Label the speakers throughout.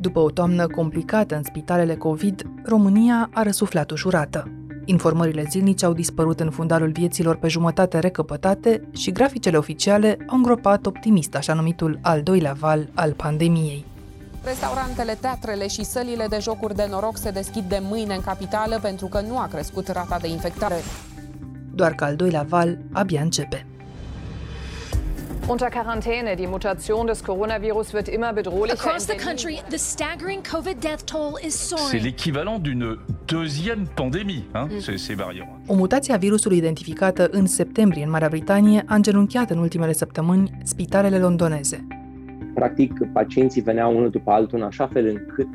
Speaker 1: După o toamnă complicată în spitalele COVID, România a răsuflat ușurată. Informările zilnice au dispărut în fundalul vieților pe jumătate recăpătate și graficele oficiale au îngropat optimist așa numitul al doilea val al pandemiei.
Speaker 2: Restaurantele, teatrele și sălile de jocuri de noroc se deschid de mâine în capitală pentru că nu a crescut rata de infectare.
Speaker 1: Doar că al doilea val abia începe.
Speaker 3: Unter Quarantäne. Die Mutation des Coronavirus wird immer bedrohlicher.
Speaker 4: Across the country, the staggering COVID death toll is soaring.
Speaker 5: C'est l'équivalent d'une deuxième pandémie, hein, mm. ces, ces variants.
Speaker 1: O mutație a virusului identificată în septembrie în Marea Britanie a îngenunchiat în ultimele săptămâni spitalele londoneze.
Speaker 6: Practic, pacienții veneau unul după altul în așa fel încât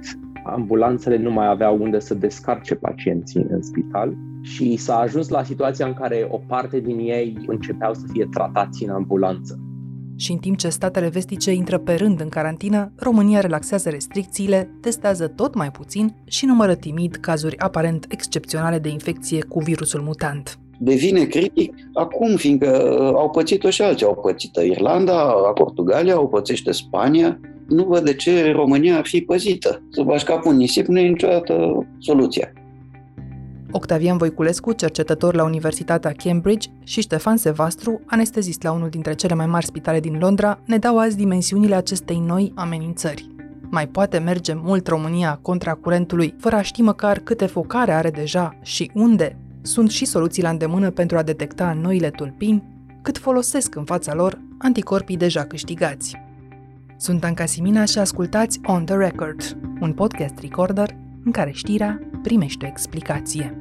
Speaker 6: ambulanțele nu mai aveau unde să descarce pacienții în spital și s-a ajuns la situația în care o parte din ei începeau să fie tratați în ambulanță.
Speaker 1: Și în timp ce statele vestice intră pe rând în carantină, România relaxează restricțiile, testează tot mai puțin și numără timid cazuri aparent excepționale de infecție cu virusul mutant.
Speaker 7: Devine critic acum, fiindcă au pățit-o și alții. Au pățit Irlanda, Portugalia, au pățește Spania. Nu văd de ce România ar fi păzită. Să bași capul în nisip nu e niciodată soluția.
Speaker 1: Octavian Voiculescu, cercetător la Universitatea Cambridge, și Ștefan Sevastru, anestezist la unul dintre cele mai mari spitale din Londra, ne dau azi dimensiunile acestei noi amenințări. Mai poate merge mult România contra curentului, fără a ști măcar câte focare are deja și unde? Sunt și soluții la îndemână pentru a detecta noile tulpini, cât folosesc în fața lor anticorpii deja câștigați. Sunt Anca Simina și ascultați On The Record, un podcast recorder în care știrea primește o explicație.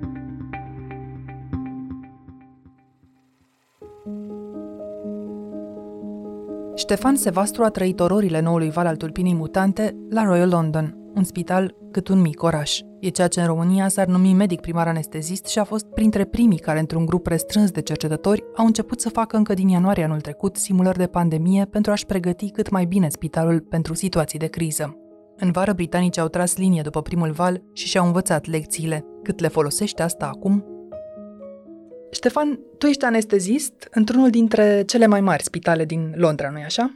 Speaker 1: Ștefan Sevastru a trăit ororile noului val al tulpinii mutante la Royal London, un spital cât un mic oraș. E ceea ce în România s-ar numi medic primar anestezist și a fost printre primii care, într-un grup restrâns de cercetători, au început să facă încă din ianuarie anul trecut simulări de pandemie pentru a-și pregăti cât mai bine spitalul pentru situații de criză. În vară, britanicii au tras linie după primul val și și-au învățat lecțiile. Cât le folosește asta acum? Ștefan, tu ești anestezist într-unul dintre cele mai mari spitale din Londra, nu-i așa?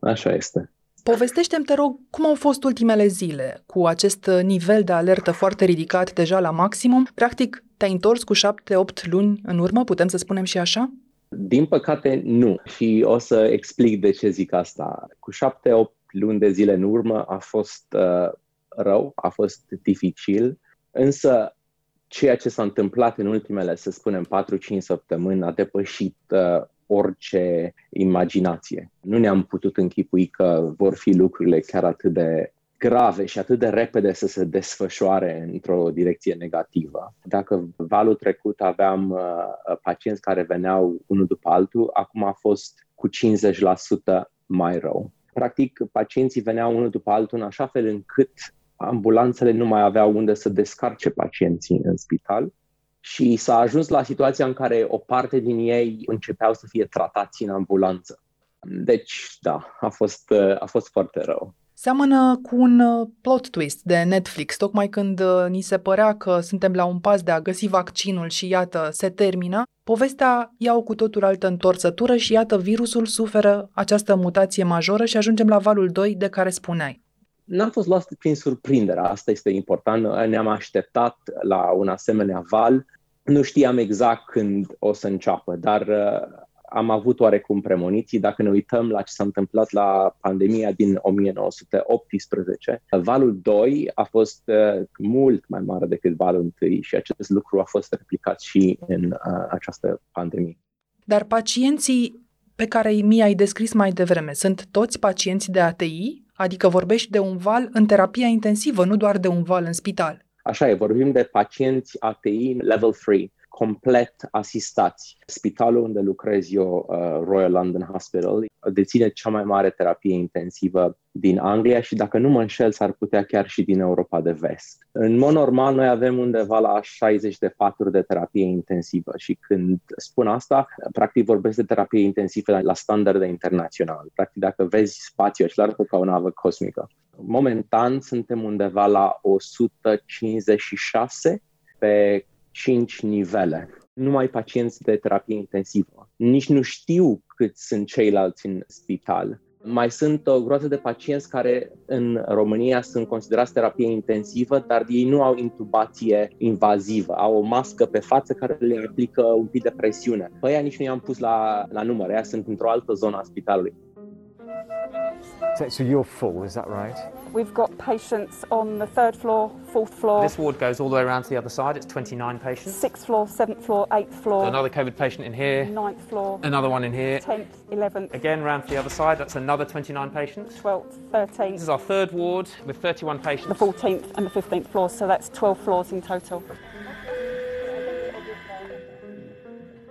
Speaker 6: Așa este.
Speaker 1: Povestește-mi, te rog, cum au fost ultimele zile cu acest nivel de alertă foarte ridicat, deja la maximum? Practic, te-ai întors cu șapte-opt luni în urmă, putem să spunem și așa?
Speaker 6: Din păcate, nu. Și o să explic de ce zic asta. Cu șapte-opt luni de zile în urmă a fost uh, rău, a fost dificil, însă ceea ce s-a întâmplat în ultimele, să spunem, 4-5 săptămâni a depășit uh, orice imaginație. Nu ne-am putut închipui că vor fi lucrurile chiar atât de grave și atât de repede să se desfășoare într-o direcție negativă. Dacă valul trecut aveam uh, pacienți care veneau unul după altul, acum a fost cu 50% mai rău. Practic, pacienții veneau unul după altul în așa fel încât ambulanțele nu mai aveau unde să descarce pacienții în spital și s-a ajuns la situația în care o parte din ei începeau să fie tratați în ambulanță. Deci, da, a fost, a fost foarte rău.
Speaker 1: Seamănă cu un uh, plot twist de Netflix, tocmai când uh, ni se părea că suntem la un pas de a găsi vaccinul și iată, se termină, povestea ia o cu totul altă întorțătură și iată, virusul suferă această mutație majoră și ajungem la valul 2 de care spuneai.
Speaker 6: N-am fost luat prin surprindere, asta este important, ne-am așteptat la un asemenea val, nu știam exact când o să înceapă, dar uh, am avut oarecum premoniții. Dacă ne uităm la ce s-a întâmplat la pandemia din 1918, valul 2 a fost uh, mult mai mare decât valul 1 și acest lucru a fost replicat și în uh, această pandemie.
Speaker 1: Dar pacienții pe care mi-ai descris mai devreme sunt toți pacienți de ATI? Adică vorbești de un val în terapia intensivă, nu doar de un val în spital.
Speaker 6: Așa e, vorbim de pacienți ATI level 3 complet asistați. Spitalul unde lucrez eu, uh, Royal London Hospital, deține cea mai mare terapie intensivă din Anglia și dacă nu mă înșel, s-ar putea chiar și din Europa de vest. În mod normal, noi avem undeva la 60 de paturi de terapie intensivă și când spun asta, practic vorbesc de terapie intensivă la standarde internaționale. Practic, dacă vezi spațiul acela ca o navă cosmică. Momentan suntem undeva la 156 pe 5 nivele. Numai pacienți de terapie intensivă. Nici nu știu cât sunt ceilalți în spital. Mai sunt o groază de pacienți care în România sunt considerați terapie intensivă, dar ei nu au intubație invazivă. Au o mască pe față care le aplică un pic de presiune. Păi aia nici nu i-am pus la, la număr, ea sunt într-o altă zonă a spitalului.
Speaker 8: So, so you're full, is that right?
Speaker 9: We've got patients on the third floor, fourth floor,
Speaker 10: This ward goes all the way around to the other side. It's 29 patients.
Speaker 9: sixth floor, seventh floor, eighth floor,
Speaker 10: Another COVID patient in here.
Speaker 9: ninth floor,
Speaker 10: Another one in here.
Speaker 9: tenth, eleventh,
Speaker 10: Again, round to the other side. That's another 29 patients.
Speaker 9: twelfth, thirteenth.
Speaker 10: This is our third ward with 31 patients.
Speaker 9: the fourteenth, and the fifteenth floor. So that's twelve floors in total.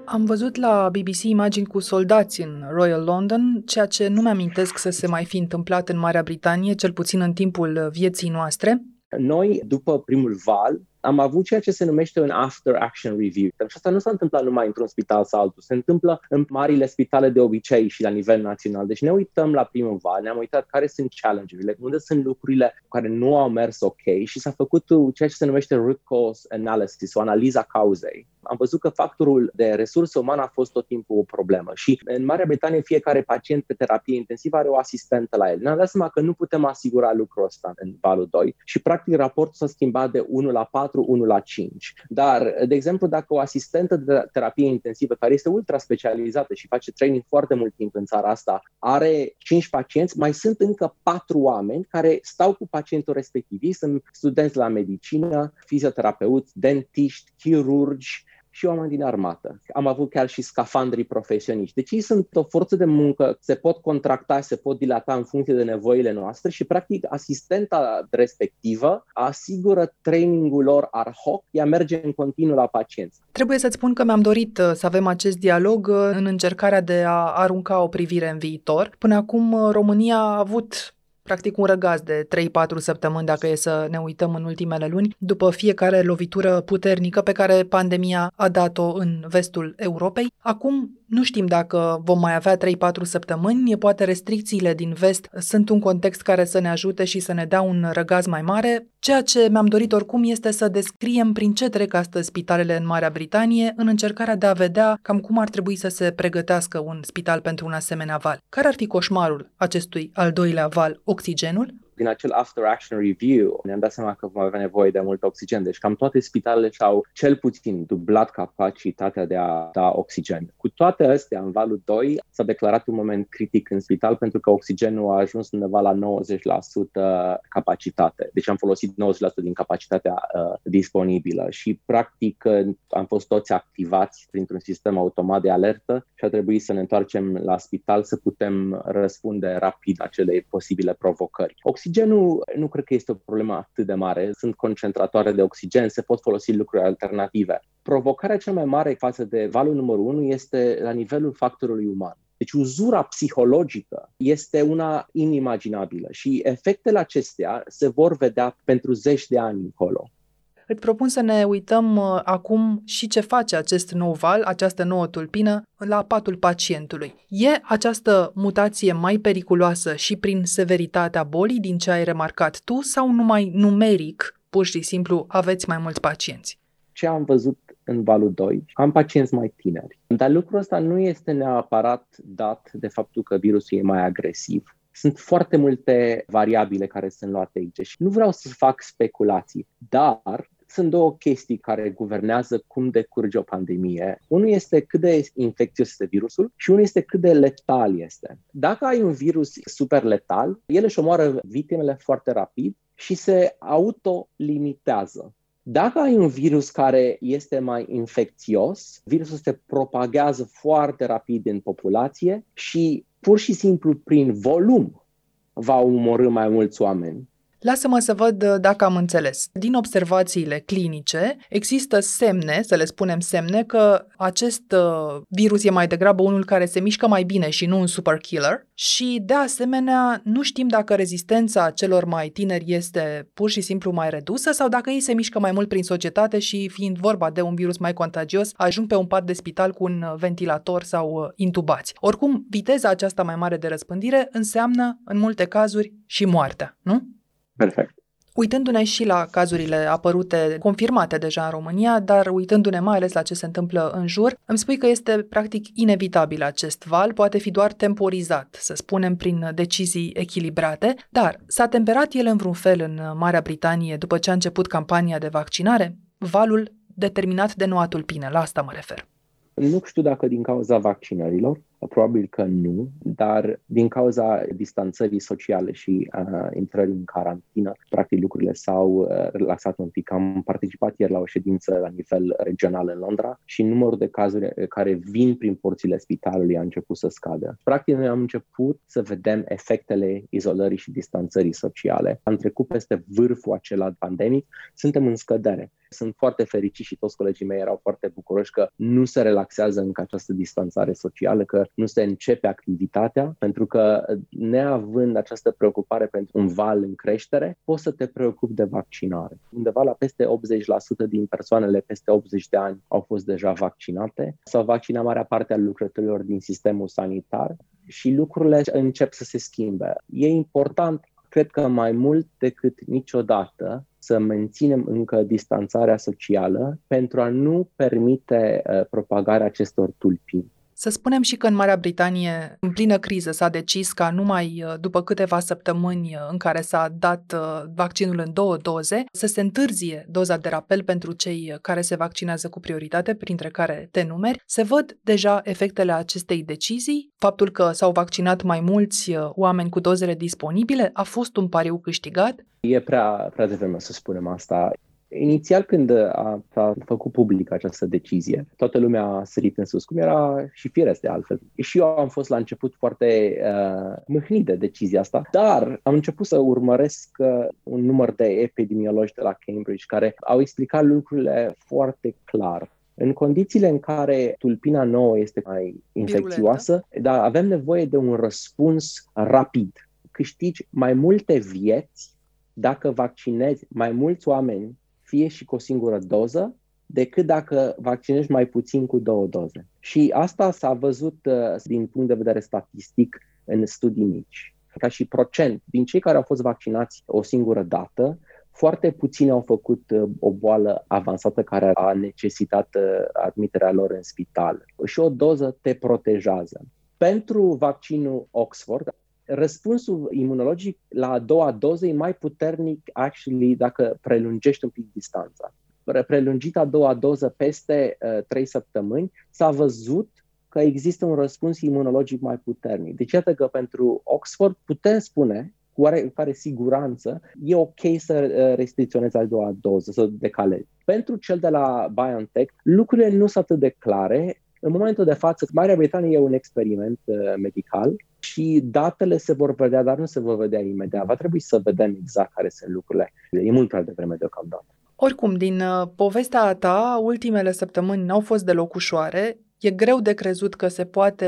Speaker 1: Am văzut la BBC imagini cu soldați în Royal London, ceea ce nu mi-amintesc să se mai fi întâmplat în Marea Britanie, cel puțin în timpul vieții noastre.
Speaker 6: Noi, după primul val, am avut ceea ce se numește un after action review. Și asta nu s-a întâmplat numai într-un spital sau altul, se întâmplă în marile spitale de obicei și la nivel național. Deci ne uităm la primul val, ne-am uitat care sunt challenge-urile, unde sunt lucrurile care nu au mers ok și s-a făcut ceea ce se numește root cause analysis, o analiza cauzei. Am văzut că factorul de resursă umană a fost tot timpul o problemă și în Marea Britanie fiecare pacient pe terapie intensivă are o asistentă la el. Ne-am dat seama că nu putem asigura lucrul ăsta în valul 2 și practic raportul s-a schimbat de 1 la 4, 1 la 5. Dar, de exemplu, dacă o asistentă de terapie intensivă care este ultra specializată și face training foarte mult timp în țara asta, are 5 pacienți, mai sunt încă 4 oameni care stau cu pacientul respectiv. Ei sunt studenți la medicină, fizioterapeuți, dentiști, chirurgi, și oameni din armată. Am avut chiar și scafandrii profesioniști. Deci ei sunt o forță de muncă, se pot contracta, se pot dilata în funcție de nevoile noastre și, practic, asistenta respectivă asigură trainingul lor ad hoc, ea merge în continuu la pacienți.
Speaker 1: Trebuie să-ți spun că mi-am dorit uh, să avem acest dialog uh, în încercarea de a arunca o privire în viitor. Până acum, uh, România a avut practic un răgaz de 3-4 săptămâni, dacă e să ne uităm în ultimele luni, după fiecare lovitură puternică pe care pandemia a dat-o în vestul Europei. Acum nu știm dacă vom mai avea 3-4 săptămâni, poate restricțiile din vest sunt un context care să ne ajute și să ne dea un răgaz mai mare. Ceea ce mi-am dorit oricum este să descriem prin ce trec astăzi spitalele în Marea Britanie în încercarea de a vedea cam cum ar trebui să se pregătească un spital pentru un asemenea val. Care ar fi coșmarul acestui al doilea val? Oxigenul?
Speaker 6: Din acel after action review ne-am dat seama că vom avea nevoie de mult oxigen. Deci cam toate spitalele și-au cel puțin dublat capacitatea de a da oxigen. Cu toate astea, în valul 2 s-a declarat un moment critic în spital pentru că oxigenul a ajuns undeva la 90% capacitate. Deci am folosit 90% din capacitatea uh, disponibilă și practic am fost toți activați printr-un sistem automat de alertă și a trebuit să ne întoarcem la spital să putem răspunde rapid acele posibile provocări. Oxigenul nu cred că este o problemă atât de mare. Sunt concentratoare de oxigen, se pot folosi lucruri alternative. Provocarea cea mai mare față de valul numărul 1 este la nivelul factorului uman. Deci uzura psihologică este una inimaginabilă și efectele acestea se vor vedea pentru zeci de ani încolo.
Speaker 1: Îți propun să ne uităm uh, acum și ce face acest nou val, această nouă tulpină, la patul pacientului. E această mutație mai periculoasă și prin severitatea bolii din ce ai remarcat tu sau numai numeric, pur și simplu, aveți mai mulți pacienți?
Speaker 6: Ce am văzut în valul 2, am pacienți mai tineri. Dar lucrul ăsta nu este neapărat dat de faptul că virusul e mai agresiv. Sunt foarte multe variabile care sunt luate aici și nu vreau să fac speculații, dar sunt două chestii care guvernează cum decurge o pandemie. Unul este cât de infecțios este virusul și unul este cât de letal este. Dacă ai un virus super letal, el își omoară victimele foarte rapid și se autolimitează. Dacă ai un virus care este mai infecțios, virusul se propagează foarte rapid în populație și pur și simplu prin volum va umorâ mai mulți oameni.
Speaker 1: Lasă-mă să văd uh, dacă am înțeles. Din observațiile clinice, există semne, să le spunem semne, că acest uh, virus e mai degrabă unul care se mișcă mai bine și nu un super killer și, de asemenea, nu știm dacă rezistența celor mai tineri este pur și simplu mai redusă sau dacă ei se mișcă mai mult prin societate și, fiind vorba de un virus mai contagios, ajung pe un pat de spital cu un ventilator sau intubați. Oricum, viteza aceasta mai mare de răspândire înseamnă, în multe cazuri, și moartea, nu?
Speaker 6: Perfect.
Speaker 1: Uitându-ne și la cazurile apărute, confirmate deja în România, dar uitându-ne mai ales la ce se întâmplă în jur, îmi spui că este practic inevitabil acest val, poate fi doar temporizat, să spunem, prin decizii echilibrate, dar s-a temperat el în vreun fel în Marea Britanie după ce a început campania de vaccinare? Valul determinat de noua tulpină, la asta mă refer.
Speaker 6: Nu știu dacă din cauza vaccinărilor, probabil că nu, dar din cauza distanțării sociale și uh, intrării în carantină, practic lucrurile s-au uh, relaxat un pic. Am participat ieri la o ședință la nivel regional în Londra și numărul de cazuri care vin prin porțile spitalului a început să scadă. Practic noi am început să vedem efectele izolării și distanțării sociale. Am trecut peste vârful acela pandemic, suntem în scădere. Sunt foarte fericit și toți colegii mei erau foarte bucuroși că nu se relaxează încă această distanțare socială, că nu se începe activitatea, pentru că neavând această preocupare pentru un val în creștere, poți să te preocupi de vaccinare. Undeva la peste 80% din persoanele peste 80 de ani au fost deja vaccinate, s-au vaccinat marea parte a lucrătorilor din sistemul sanitar și lucrurile încep să se schimbe. E important cred că mai mult decât niciodată să menținem încă distanțarea socială pentru a nu permite uh, propagarea acestor tulpini.
Speaker 1: Să spunem și că în Marea Britanie, în plină criză, s-a decis ca numai uh, după câteva săptămâni uh, în care s-a dat uh, vaccinul în două doze, să se întârzie doza de rapel pentru cei care se vaccinează cu prioritate, printre care te numeri. Se văd deja efectele acestei decizii. Faptul că s-au vaccinat mai mulți oameni cu dozele disponibile a fost un pariu câștigat.
Speaker 6: E prea, prea devreme să spunem asta. Inițial, când a, a făcut publică această decizie, toată lumea a sărit în sus, cum era și firesc de altfel. Și eu am fost la început foarte uh, mâhnit de decizia asta, dar am început să urmăresc uh, un număr de epidemiologi de la Cambridge care au explicat lucrurile foarte clar. În condițiile în care tulpina nouă este mai infecțioasă, da, avem nevoie de un răspuns rapid. Câștigi mai multe vieți dacă vaccinezi mai mulți oameni fie și cu o singură doză, decât dacă vaccinezi mai puțin cu două doze. Și asta s-a văzut uh, din punct de vedere statistic în studii mici. Ca și procent, din cei care au fost vaccinați o singură dată, foarte puțini au făcut uh, o boală avansată care a necesitat uh, admiterea lor în spital. Și o doză te protejează. Pentru vaccinul Oxford, răspunsul imunologic la a doua doză e mai puternic actually dacă prelungești un pic distanța. Prelungit a doua doză peste uh, 3 săptămâni, s-a văzut că există un răspuns imunologic mai puternic. Deci iată că pentru Oxford putem spune cu oarecare siguranță e ok să uh, restricționezi a doua doză, să decalezi. Pentru cel de la BioNTech, lucrurile nu sunt atât de clare. În momentul de față, Marea Britanie e un experiment uh, medical și datele se vor vedea, dar nu se vor vedea imediat. Va trebui să vedem exact care sunt lucrurile. E mult prea devreme deocamdată.
Speaker 1: Oricum, din uh, povestea ta, ultimele săptămâni n-au fost deloc ușoare. E greu de crezut că se poate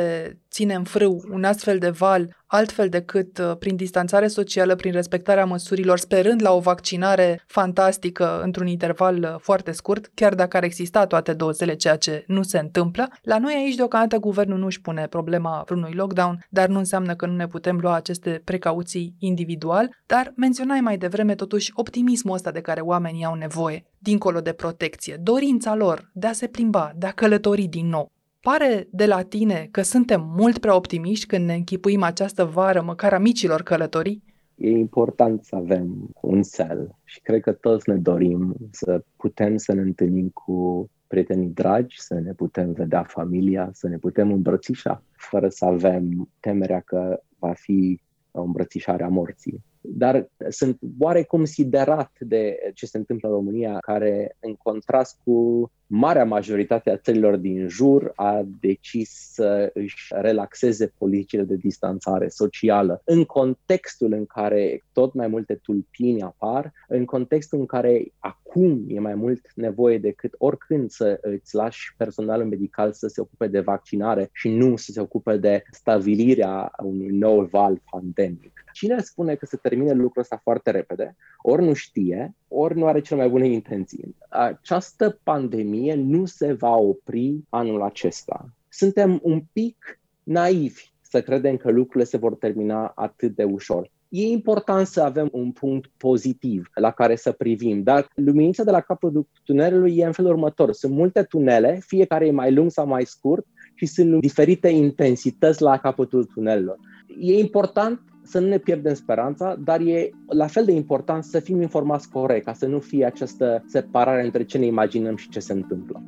Speaker 1: ține în frâu un astfel de val altfel decât uh, prin distanțare socială, prin respectarea măsurilor, sperând la o vaccinare fantastică într-un interval uh, foarte scurt, chiar dacă ar exista toate dozele, ceea ce nu se întâmplă. La noi aici deocamdată guvernul nu își pune problema vreunui lockdown, dar nu înseamnă că nu ne putem lua aceste precauții individual, dar menționai mai devreme totuși optimismul ăsta de care oamenii au nevoie, dincolo de protecție, dorința lor de a se plimba, de a călători din nou. Pare de la tine că suntem mult prea optimiști când ne închipuim această vară, măcar a micilor călătorii?
Speaker 6: E important să avem un cel și cred că toți ne dorim să putem să ne întâlnim cu prietenii dragi, să ne putem vedea familia, să ne putem îmbrățișa, fără să avem temerea că va fi o îmbrățișare a morții. Dar sunt oarecum siderat de ce se întâmplă în România, care, în contrast cu marea majoritate a țărilor din jur a decis să își relaxeze politicile de distanțare socială în contextul în care tot mai multe tulpini apar, în contextul în care acum e mai mult nevoie decât oricând să îți lași personalul medical să se ocupe de vaccinare și nu să se ocupe de stabilirea unui nou val pandemic. Cine spune că se termine lucrul ăsta foarte repede, ori nu știe, ori nu are cele mai bune intenții. Această pandemie nu se va opri anul acesta. Suntem un pic naivi să credem că lucrurile se vor termina atât de ușor. E important să avem un punct pozitiv la care să privim, dar luminița de la capătul tunelului e în felul următor. Sunt multe tunele, fiecare e mai lung sau mai scurt și sunt diferite intensități la capătul tunelelor. E important să nu ne pierdem speranța, dar e la fel de important să fim informați corect, ca să nu fie această separare între ce ne imaginăm și ce se întâmplă.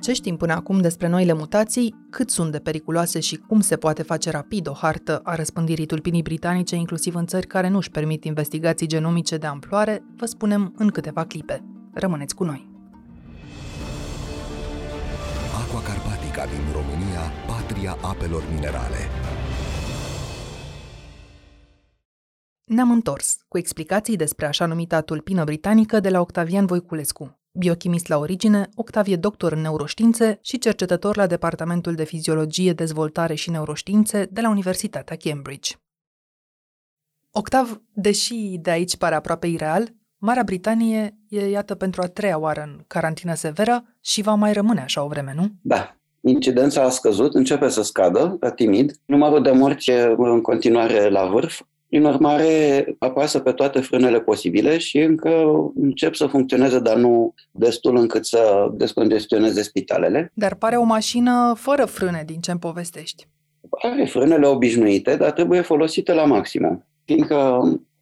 Speaker 1: Ce știm până acum despre noile mutații, cât sunt de periculoase și cum se poate face rapid o hartă a răspândirii tulpinii britanice, inclusiv în țări care nu își permit investigații genomice de amploare, vă spunem în câteva clipe. Rămâneți cu noi!
Speaker 11: Aqua Carpatica din România, patria apelor minerale.
Speaker 1: Ne-am întors cu explicații despre așa numita tulpină britanică de la Octavian Voiculescu, biochimist la origine, Octavie doctor în neuroștiințe și cercetător la Departamentul de Fiziologie, Dezvoltare și Neuroștiințe de la Universitatea Cambridge. Octav, deși de aici pare aproape ireal, Marea Britanie e, iată, pentru a treia oară în carantină severă și va mai rămâne așa o vreme, nu?
Speaker 7: Da. Incidența a scăzut, începe să scadă, ca timid. Numărul de morți e în continuare la vârf. Prin urmare, apasă pe toate frânele posibile și încă încep să funcționeze, dar nu destul încât să descongestioneze spitalele.
Speaker 1: Dar pare o mașină fără frâne din ce îmi povestești.
Speaker 7: Are frânele obișnuite, dar trebuie folosite la maximum. Fiindcă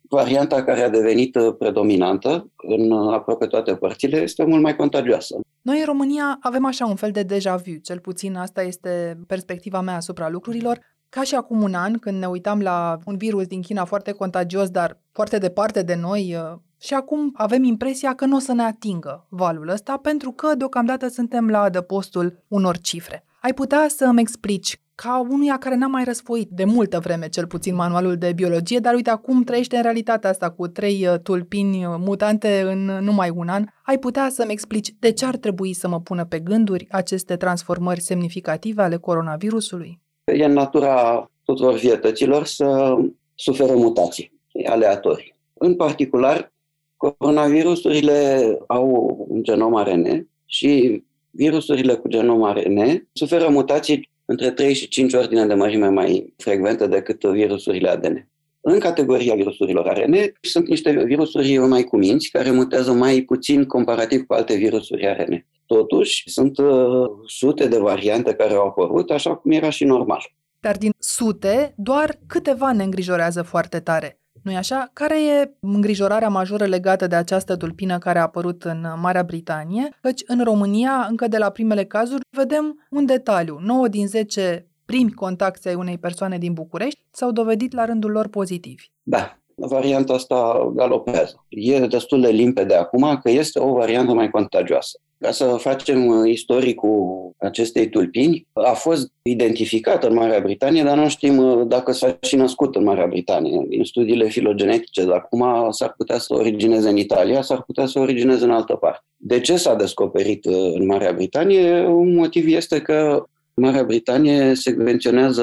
Speaker 7: varianta care a devenit predominantă în aproape toate părțile este mult mai contagioasă.
Speaker 1: Noi în România avem așa un fel de deja vu, cel puțin asta este perspectiva mea asupra lucrurilor. Ca și acum un an, când ne uitam la un virus din China foarte contagios, dar foarte departe de noi, uh, și acum avem impresia că nu o să ne atingă valul ăsta, pentru că deocamdată suntem la adăpostul unor cifre. Ai putea să îmi explici ca unuia care n-a mai răsfoit de multă vreme, cel puțin manualul de biologie, dar uite acum trăiește în realitatea asta cu trei uh, tulpini uh, mutante în numai un an, ai putea să-mi explici de ce ar trebui să mă pună pe gânduri aceste transformări semnificative ale coronavirusului?
Speaker 7: E în natura tuturor vietăților să suferă mutații aleatorii. În particular, coronavirusurile au un genom ARN și virusurile cu genom ARN suferă mutații între 3 și 5 ordine de mărime mai frecvente decât virusurile ADN. În categoria virusurilor ARN sunt niște virusuri mai cuminți care mutează mai puțin comparativ cu alte virusuri ARN. Totuși, sunt uh, sute de variante care au apărut, așa cum era și normal.
Speaker 1: Dar din sute, doar câteva ne îngrijorează foarte tare. nu e așa? Care e îngrijorarea majoră legată de această tulpină care a apărut în Marea Britanie? Căci în România, încă de la primele cazuri, vedem un detaliu. 9 din 10 primi contacte ai unei persoane din București s-au dovedit la rândul lor pozitivi.
Speaker 7: Da, varianta asta galopează. E destul de limpede acum că este o variantă mai contagioasă. Ca să facem uh, istoricul acestei tulpini, a fost identificată în Marea Britanie, dar nu știm uh, dacă s-a și născut în Marea Britanie. Din studiile filogenetice de acum s-ar putea să origineze în Italia, s-ar putea să origineze în altă parte. De ce s-a descoperit uh, în Marea Britanie? Un motiv este că Marea Britanie secvenționează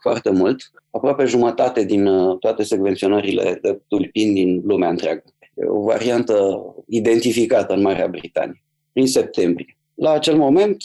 Speaker 7: foarte mult, aproape jumătate din toate secvenționările de tulpini din lumea întreagă. E o variantă identificată în Marea Britanie prin septembrie. La acel moment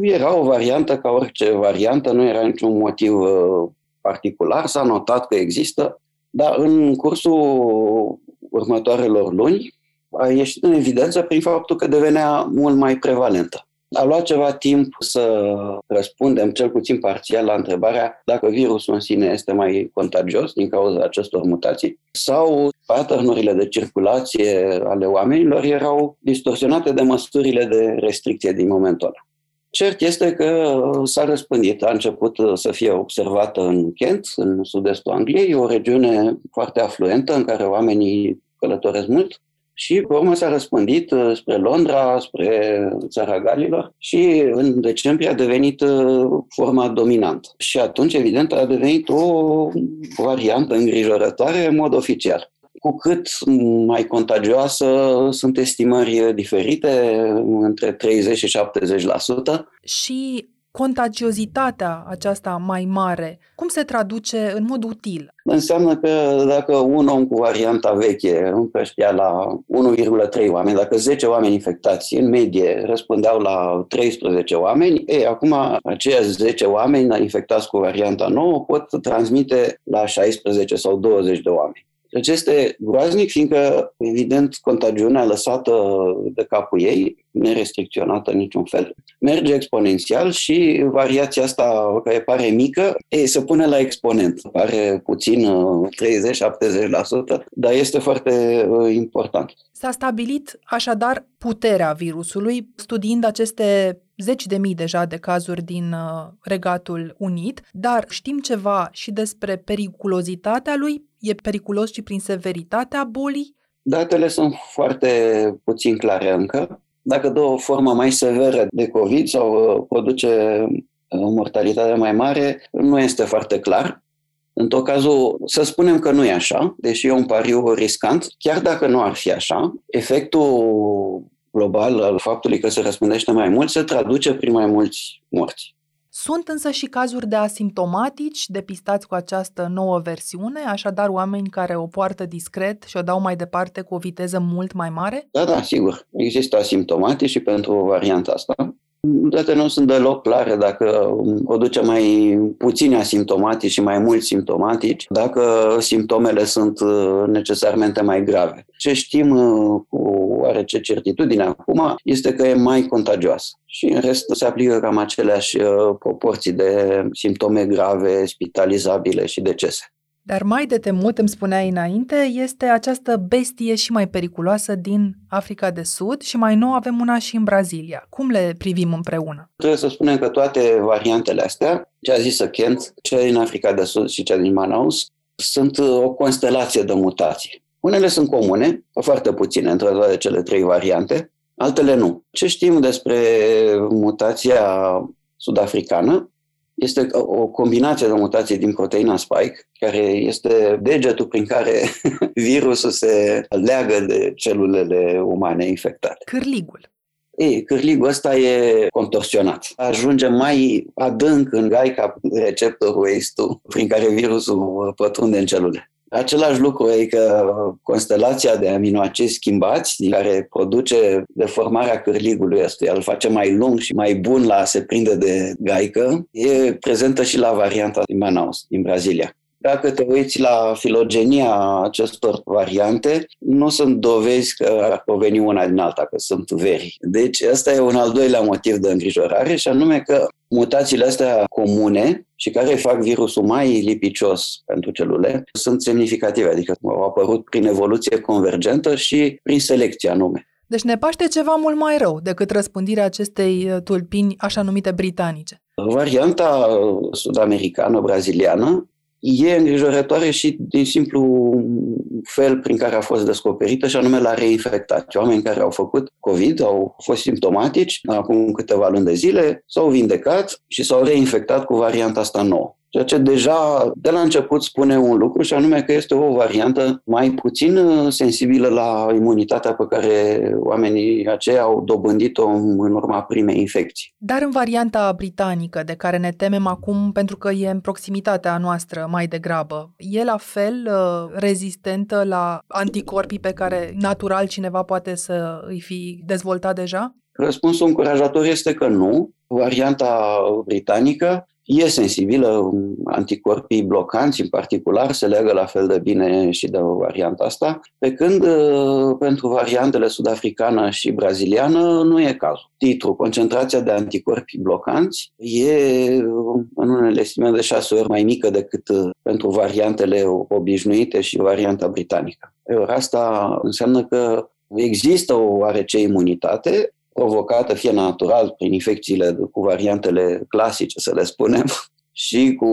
Speaker 7: era o variantă ca orice variantă, nu era niciun motiv uh, particular, s-a notat că există, dar în cursul următoarelor luni a ieșit în evidență prin faptul că devenea mult mai prevalentă. A luat ceva timp să răspundem, cel puțin parțial, la întrebarea dacă virusul în sine este mai contagios din cauza acestor mutații sau patternurile de circulație ale oamenilor erau distorsionate de măsurile de restricție din momentul ăla. Cert este că s-a răspândit, a început să fie observată în Kent, în sud-estul Angliei, o regiune foarte afluentă în care oamenii călătoresc mult și pe urmă s-a răspândit uh, spre Londra, spre țara Galilor și în decembrie a devenit uh, forma dominantă. Și atunci, evident, a devenit o variantă îngrijorătoare în mod oficial. Cu cât mai contagioasă sunt estimări diferite, între 30 și 70%.
Speaker 1: Și contagiozitatea aceasta mai mare, cum se traduce în mod util?
Speaker 7: Înseamnă că dacă un om cu varianta veche împrăștea la 1,3 oameni, dacă 10 oameni infectați în medie răspundeau la 13 oameni, e, acum aceiași 10 oameni infectați cu varianta nouă pot transmite la 16 sau 20 de oameni. Deci este groaznic, fiindcă, evident, contagiunea lăsată de capul ei, nerestricționată în niciun fel, merge exponențial și variația asta, care pare mică, e, se pune la exponent. Pare puțin 30-70%, dar este foarte uh, important.
Speaker 1: S-a stabilit așadar puterea virusului, studiind aceste zeci de mii deja de cazuri din uh, Regatul Unit, dar știm ceva și despre periculozitatea lui? E periculos și prin severitatea bolii?
Speaker 7: Datele sunt foarte puțin clare încă. Dacă dă o formă mai severă de COVID sau uh, produce uh, mortalitate mai mare, nu este foarte clar. În tot cazul, să spunem că nu e așa, deși e un pariu riscant, chiar dacă nu ar fi așa, efectul global al faptului că se răspândește mai mult se traduce prin mai mulți morți.
Speaker 1: Sunt însă și cazuri de asimptomatici depistați cu această nouă versiune, așadar oameni care o poartă discret și o dau mai departe cu o viteză mult mai mare?
Speaker 7: Da, da, sigur. Există asimptomatici și pentru varianta asta. Date nu sunt deloc clare dacă o duce mai puțini asimptomatici și mai mulți simptomatici, dacă simptomele sunt uh, necesarmente mai grave. Ce știm uh, cu oarece certitudine acum este că e mai contagioasă. Și în rest se aplică cam aceleași uh, proporții de simptome grave, spitalizabile și decese.
Speaker 1: Dar mai de temut, îmi spuneai înainte, este această bestie și mai periculoasă din Africa de Sud și mai nou avem una și în Brazilia. Cum le privim împreună?
Speaker 7: Trebuie să spunem că toate variantele astea, ce a zis Kent, cea din Africa de Sud și cea din Manaus, sunt uh, o constelație de mutații. Unele sunt comune, foarte puține între toate cele trei variante, altele nu. Ce știm despre mutația sud-africană? Este o combinație de mutații din proteina spike, care este degetul prin care virusul se leagă de celulele umane infectate.
Speaker 1: Cârligul.
Speaker 7: Ei, cârligul ăsta e contorsionat. Ajunge mai adânc în gaica receptorul ACE2, prin care virusul pătrunde în celule. Același lucru e că constelația de aminoacizi schimbați, din care produce deformarea cârligului ăstuia, îl face mai lung și mai bun la a se prinde de gaică, e prezentă și la varianta din Manaus, din Brazilia. Dacă te uiți la filogenia acestor variante, nu sunt dovezi că ar proveni una din alta, că sunt veri. Deci ăsta e un al doilea motiv de îngrijorare și anume că mutațiile astea comune și care fac virusul mai lipicios pentru celule sunt semnificative, adică au apărut prin evoluție convergentă și prin selecție anume.
Speaker 1: Deci ne paște ceva mult mai rău decât răspândirea acestei uh, tulpini așa numite britanice.
Speaker 7: Varianta sud-americană, braziliană, e îngrijorătoare și din simplu fel prin care a fost descoperită și anume la reinfectați. Oameni care au făcut COVID, au fost simptomatici acum câteva luni de zile, s-au vindecat și s-au reinfectat cu varianta asta nouă. Ceea ce deja de la început spune un lucru și anume că este o variantă mai puțin uh, sensibilă la imunitatea pe care oamenii aceia au dobândit-o în urma primei infecții.
Speaker 1: Dar în varianta britanică de care ne temem acum pentru că e în proximitatea noastră mai degrabă, e la fel uh, rezistentă la anticorpii pe care natural cineva poate să îi fi dezvoltat deja?
Speaker 7: Răspunsul încurajator este că nu. Varianta britanică e sensibilă, anticorpii blocanți în particular se leagă la fel de bine și de varianta asta, pe când uh, pentru variantele sud-africană și braziliană nu e cazul. Titru, concentrația de anticorpi blocanți e în unele estime de șase ori mai mică decât uh, pentru variantele obișnuite și varianta britanică. Ori asta înseamnă că Există o oarece imunitate, provocată fie natural prin infecțiile cu variantele clasice, să le spunem, și cu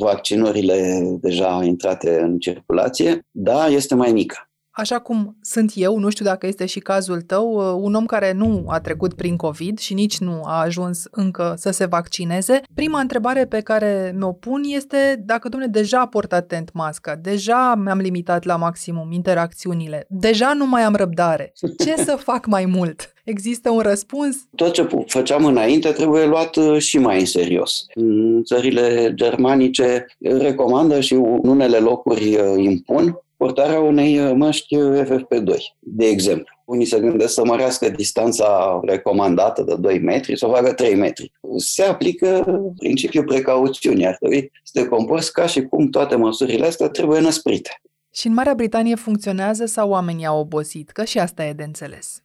Speaker 7: vaccinurile deja intrate în circulație, da, este mai mică.
Speaker 1: Așa cum sunt eu, nu știu dacă este și cazul tău, uh, un om care nu a trecut prin COVID și nici nu a ajuns încă să se vaccineze, prima întrebare pe care mi-o pun este dacă, domnule, deja port atent masca, deja mi-am limitat la maximum interacțiunile, deja nu mai am răbdare. Ce să fac mai mult? Există un răspuns?
Speaker 7: Tot ce făceam înainte trebuie luat uh, și mai în serios. În țările germanice recomandă și în unele locuri uh, impun portarea unei uh, măști FFP2, de exemplu. Unii se gândesc să mărească distanța recomandată de 2 metri, să o facă 3 metri. Se aplică principiul precauțiunii. Ar trebui să te comporți ca și cum toate măsurile astea trebuie năsprite.
Speaker 1: Și în Marea Britanie funcționează sau oamenii au obosit? Că și asta e de înțeles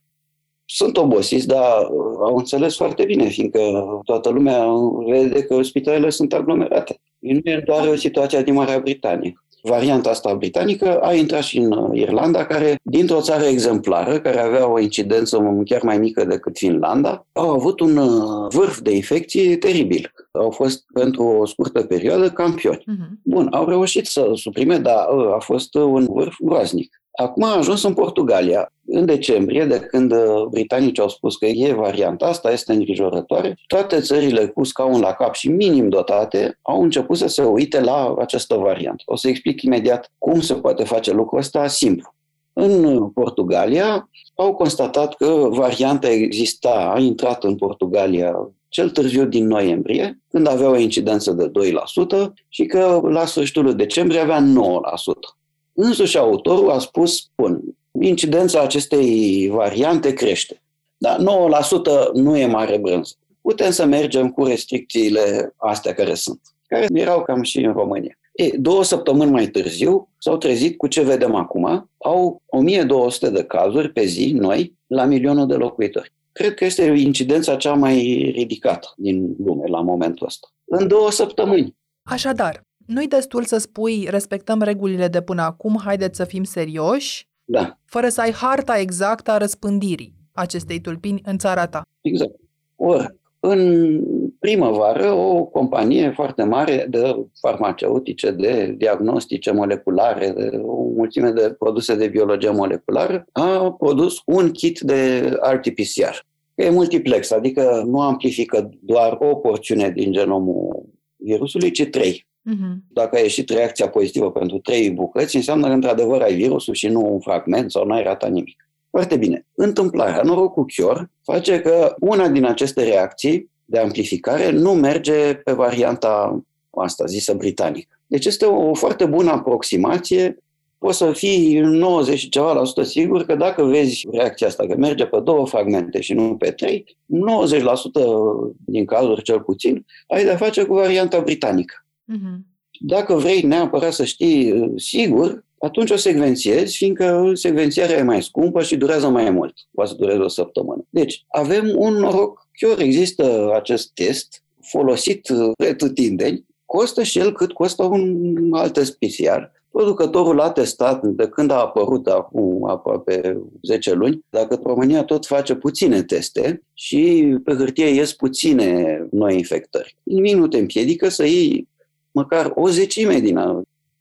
Speaker 7: sunt obosiți, dar au înțeles foarte bine, fiindcă toată lumea vede că spitalele sunt aglomerate. Nu e doar o situație din Marea Britanie. Varianta asta britanică a intrat și în Irlanda, care, dintr-o țară exemplară, care avea o incidență chiar mai mică decât Finlanda, au avut un uh, vârf de infecție teribil. Au fost pentru o scurtă perioadă campioni. Uh-huh. Bun, au reușit să suprime, dar uh, a fost un vârf groaznic. Acum a ajuns în Portugalia. În decembrie, de când uh, britanicii au spus că e varianta asta, este îngrijorătoare, toate țările cu scaun la cap și minim dotate au început să se uite la această variantă. O să explic imediat cum se poate face lucrul ăsta simplu. În Portugalia au constatat că varianta exista, a intrat în Portugalia cel târziu din noiembrie, când avea o incidență de 2% și că la sfârșitul decembrie avea 9%. Însuși autorul a spus, bun, incidența acestei variante crește. Dar 9% nu e mare brânză. Putem să mergem cu restricțiile astea care sunt, care erau cam și în România. E, două săptămâni mai târziu s-au trezit cu ce vedem acum. Au 1200 de cazuri pe zi, noi, la milionul de locuitori. Cred că este incidența cea mai ridicată din lume la momentul ăsta. În două săptămâni.
Speaker 1: Așadar, nu-i destul să spui respectăm regulile de până acum, haideți să fim serioși,
Speaker 7: da.
Speaker 1: fără să ai harta exactă a răspândirii acestei tulpini în țara ta.
Speaker 7: Exact. Ori, în primăvară, o companie foarte mare de farmaceutice, de diagnostice moleculare, de o mulțime de produse de biologie moleculară, a produs un kit de RT-PCR. E multiplex, adică nu amplifică doar o porțiune din genomul virusului, ci trei. Uh-huh. Dacă a ieșit reacția pozitivă pentru trei bucăți, înseamnă că într-adevăr ai virusul și nu un fragment sau n-ai ratat nimic. Foarte bine. Întâmplarea, norocul Chior, face că una din aceste reacții de amplificare nu merge pe varianta asta zisă britanică. Deci este o foarte bună aproximație. Poți să fii 90 și ceva la sută sigur că dacă vezi reacția asta, că merge pe două fragmente și nu pe trei, 90% din cazuri cel puțin, ai de-a face cu varianta britanică. Uh-huh. Dacă vrei neapărat să știi uh, sigur, atunci o secvențiezi, fiindcă secvențiarea e mai scumpă și durează mai mult. Poate să dureze o săptămână. Deci, avem un noroc chiar există acest test folosit uh, pretutindeni, costă și el cât costă un alt test PCR. Producătorul a testat de când a apărut acum aproape 10 luni, dacă România tot face puține teste și pe hârtie ies puține noi infectări. Nimic nu te împiedică să iei măcar o zecime din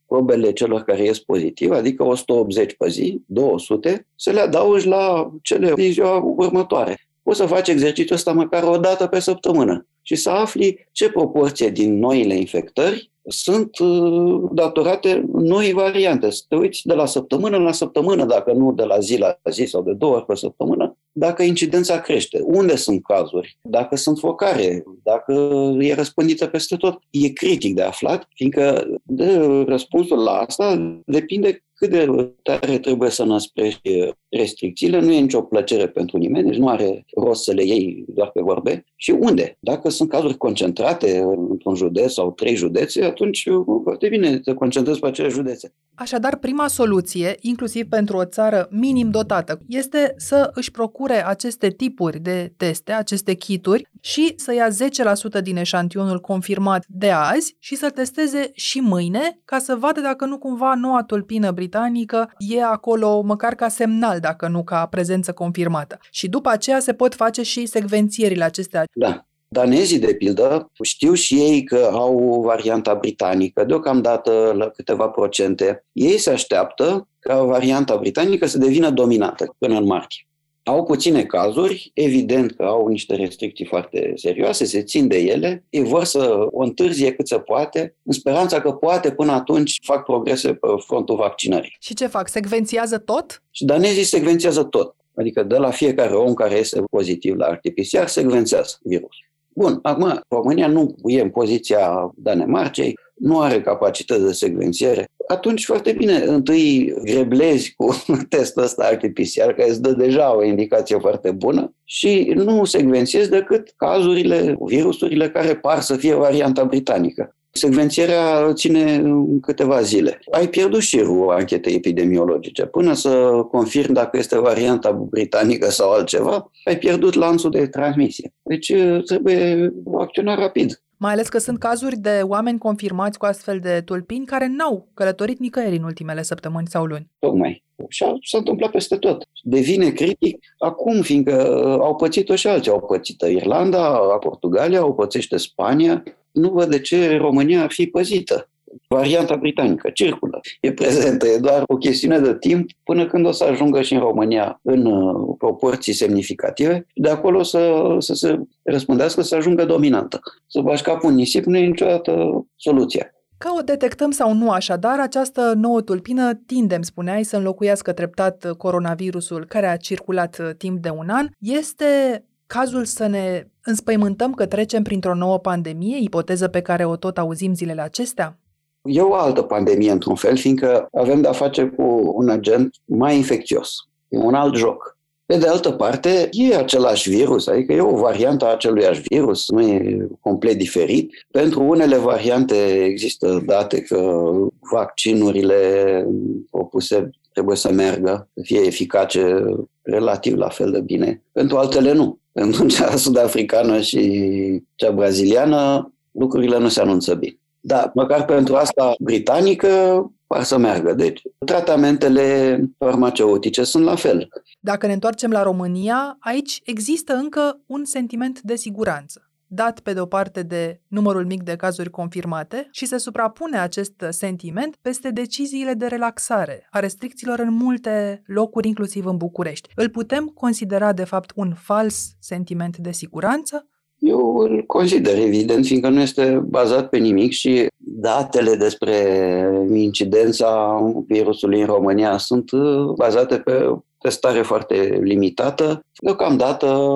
Speaker 7: probele celor care ies pozitiv, adică 180 pe zi, 200, să le adaugi la cele din ziua următoare. Poți să faci exercițiul ăsta măcar o dată pe săptămână și să afli ce proporție din noile infectări sunt uh, datorate noi variante. Să te uiți de la săptămână la săptămână, dacă nu de la zi la zi sau de două ori pe săptămână, dacă incidența crește, unde sunt cazuri, dacă sunt focare, dacă e răspândită peste tot. E critic de aflat, fiindcă de răspunsul la asta depinde cât de tare trebuie să năsprești restricțiile. Nu e nicio plăcere pentru nimeni, deci nu are rost să le iei doar pe vorbe. Și unde? Dacă sunt cazuri concentrate într-un județ sau trei județe, atunci foarte bine te concentrezi pe acele județe.
Speaker 1: Așadar, prima soluție, inclusiv pentru o țară minim dotată, este să își procure aceste tipuri de teste, aceste kituri și să ia 10% din eșantionul confirmat de azi și să testeze și mâine ca să vadă dacă nu cumva noua tulpină britanică e acolo măcar ca semnal, dacă nu ca prezență confirmată. Și după aceea se pot face și secvențierile acestea.
Speaker 7: Da. Danezii, de pildă, știu și ei că au varianta britanică, deocamdată la câteva procente. Ei se așteaptă ca varianta britanică să devină dominată până în martie. Au puține cazuri, evident că au niște restricții foarte serioase, se țin de ele, ei vor să o întârzie cât se poate, în speranța că poate până atunci fac progrese pe frontul vaccinării.
Speaker 1: Și ce fac? Secvențiază tot?
Speaker 7: Și danezii secvențiază tot. Adică de la fiecare om care este pozitiv la RT-PCR, secvențează virusul. Bun, acum România nu e în poziția Danemarcei, nu are capacități de secvențiere. Atunci, foarte bine, întâi greblezi cu testul ăsta RT-PCR, care îți dă deja o indicație foarte bună și nu secvențiezi decât cazurile, virusurile care par să fie varianta britanică. Secvențierea ține câteva zile. Ai pierdut șirul anchetei epidemiologice. Până să confirm dacă este varianta britanică sau altceva, ai pierdut lanțul de transmisie. Deci trebuie acționa rapid.
Speaker 1: Mai ales că sunt cazuri de oameni confirmați cu astfel de tulpini care n-au călătorit nicăieri în ultimele săptămâni sau luni.
Speaker 7: Tocmai. Și s-a întâmplat peste tot. Devine critic acum, fiindcă au pățit-o și alții. Au pățit Irlanda, Portugalia, au pățește Spania. Nu văd de ce România ar fi păzită. Varianta britanică circulă, e prezentă, e doar o chestiune de timp până când o să ajungă și în România în uh, proporții semnificative. De acolo să, să se răspundească să ajungă dominantă. Să bași capul în nisip nu e niciodată soluția.
Speaker 1: Că o detectăm sau nu așadar, această nouă tulpină tinde, îmi spuneai, să înlocuiască treptat coronavirusul care a circulat uh, timp de un an. Este cazul să ne înspăimântăm că trecem printr-o nouă pandemie, ipoteză pe care o tot auzim zilele acestea?
Speaker 7: E o altă pandemie, într-un fel, fiindcă avem de-a face cu un agent mai infecțios. E un alt joc. Pe de altă parte, e același virus, adică e o variantă a aceluiași virus, nu e complet diferit. Pentru unele variante există date că vaccinurile opuse trebuie să meargă, să fie eficace relativ la fel de bine. Pentru altele nu. Pentru cea sud-africană și cea braziliană, lucrurile nu se anunță bine. Da, măcar pentru asta britanică par să meargă. Deci, tratamentele farmaceutice sunt la fel.
Speaker 1: Dacă ne întoarcem la România, aici există încă un sentiment de siguranță dat pe de o parte de numărul mic de cazuri confirmate și se suprapune acest sentiment peste deciziile de relaxare a restricțiilor în multe locuri, inclusiv în București. Îl putem considera de fapt un fals sentiment de siguranță?
Speaker 7: Eu îl consider evident, fiindcă nu este bazat pe nimic și datele despre incidența virusului în România sunt uh, bazate pe testare foarte limitată. Deocamdată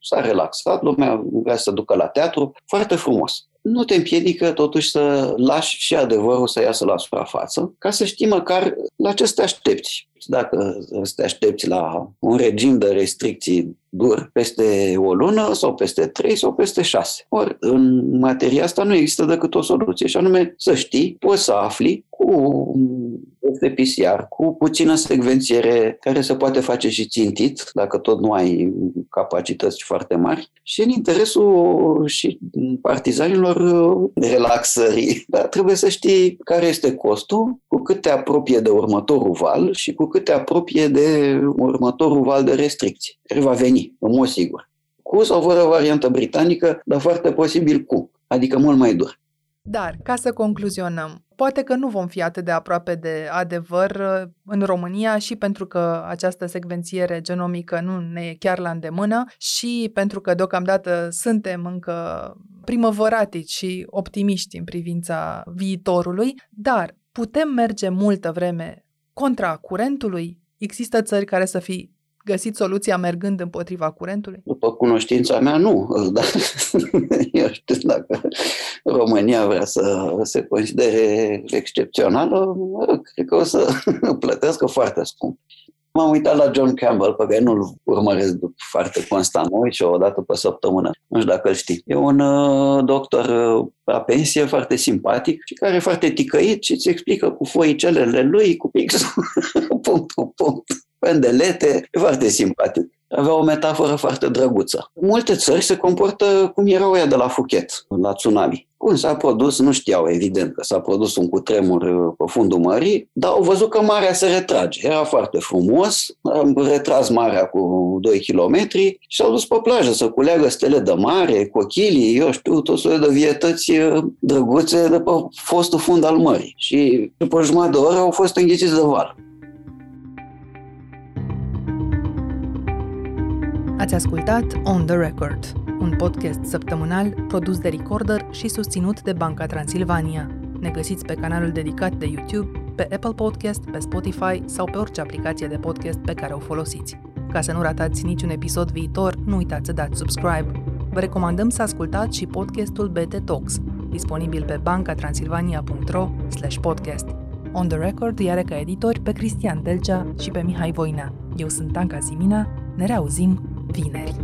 Speaker 7: s-a relaxat, lumea vrea să ducă la teatru, foarte frumos. Nu te împiedică totuși să lași și adevărul să iasă la suprafață, ca să știi măcar la ce să te aștepți. Dacă să te aștepți la un regim de restricții dur peste o lună sau peste trei sau peste șase. Ori în materia asta nu există decât o soluție și anume să știi, poți să afli cu este PCR, cu puțină secvențiere care se poate face și țintit, dacă tot nu ai capacități foarte mari, și în interesul și partizanilor relaxării. Dar trebuie să știi care este costul, cu cât te apropie de următorul val și cu cât te apropie de următorul val de restricții, care va veni, în mod sigur. Cu sau fără variantă britanică, dar foarte posibil cu, adică mult mai dur.
Speaker 1: Dar, ca să concluzionăm, poate că nu vom fi atât de aproape de adevăr uh, în România și pentru că această secvențiere genomică nu ne e chiar la îndemână și pentru că deocamdată suntem încă primăvăratici și optimiști în privința viitorului, dar putem merge multă vreme contra curentului? Există țări care să fi găsit soluția mergând împotriva curentului?
Speaker 7: După cunoștința mea, nu. Dar eu știu dacă România vrea să se considere excepțională, cred că o să plătească foarte scump. M-am uitat la John Campbell, pe care nu-l urmăresc foarte constant, mă uit și o dată pe săptămână. Nu știu dacă îl știi. E un uh, doctor uh, la pensie foarte simpatic și care e foarte ticăit și îți explică cu foicelele lui, cu pixul, punct cu punct pendelete, e foarte simpatic. Avea o metaforă foarte drăguță. Multe țări se comportă cum erau ea de la Phuket, la tsunami. Cum s-a produs, nu știau evident că s-a produs un cutremur uh, pe fundul mării, dar au văzut că marea se retrage. Era foarte frumos, am retras marea cu 2 km și s-au dus pe plajă să culeagă stele de mare, cochilii, eu știu, tot soiul de vietăți uh, drăguțe de pe fostul fund al mării. Și după jumătate de oră au fost înghițiți de val.
Speaker 1: Ați ascultat On The Record, un podcast săptămânal produs de Recorder și susținut de Banca Transilvania. Ne găsiți pe canalul dedicat de YouTube, pe Apple Podcast, pe Spotify sau pe orice aplicație de podcast pe care o folosiți. Ca să nu ratați niciun episod viitor, nu uitați să dați subscribe. Vă recomandăm să ascultați și podcastul BT Talks, disponibil pe bancatransilvania.ro podcast. On The Record iar ca editori pe Cristian Delcea și pe Mihai Voinea. Eu sunt Anca Zimina, ne reauzim vineri.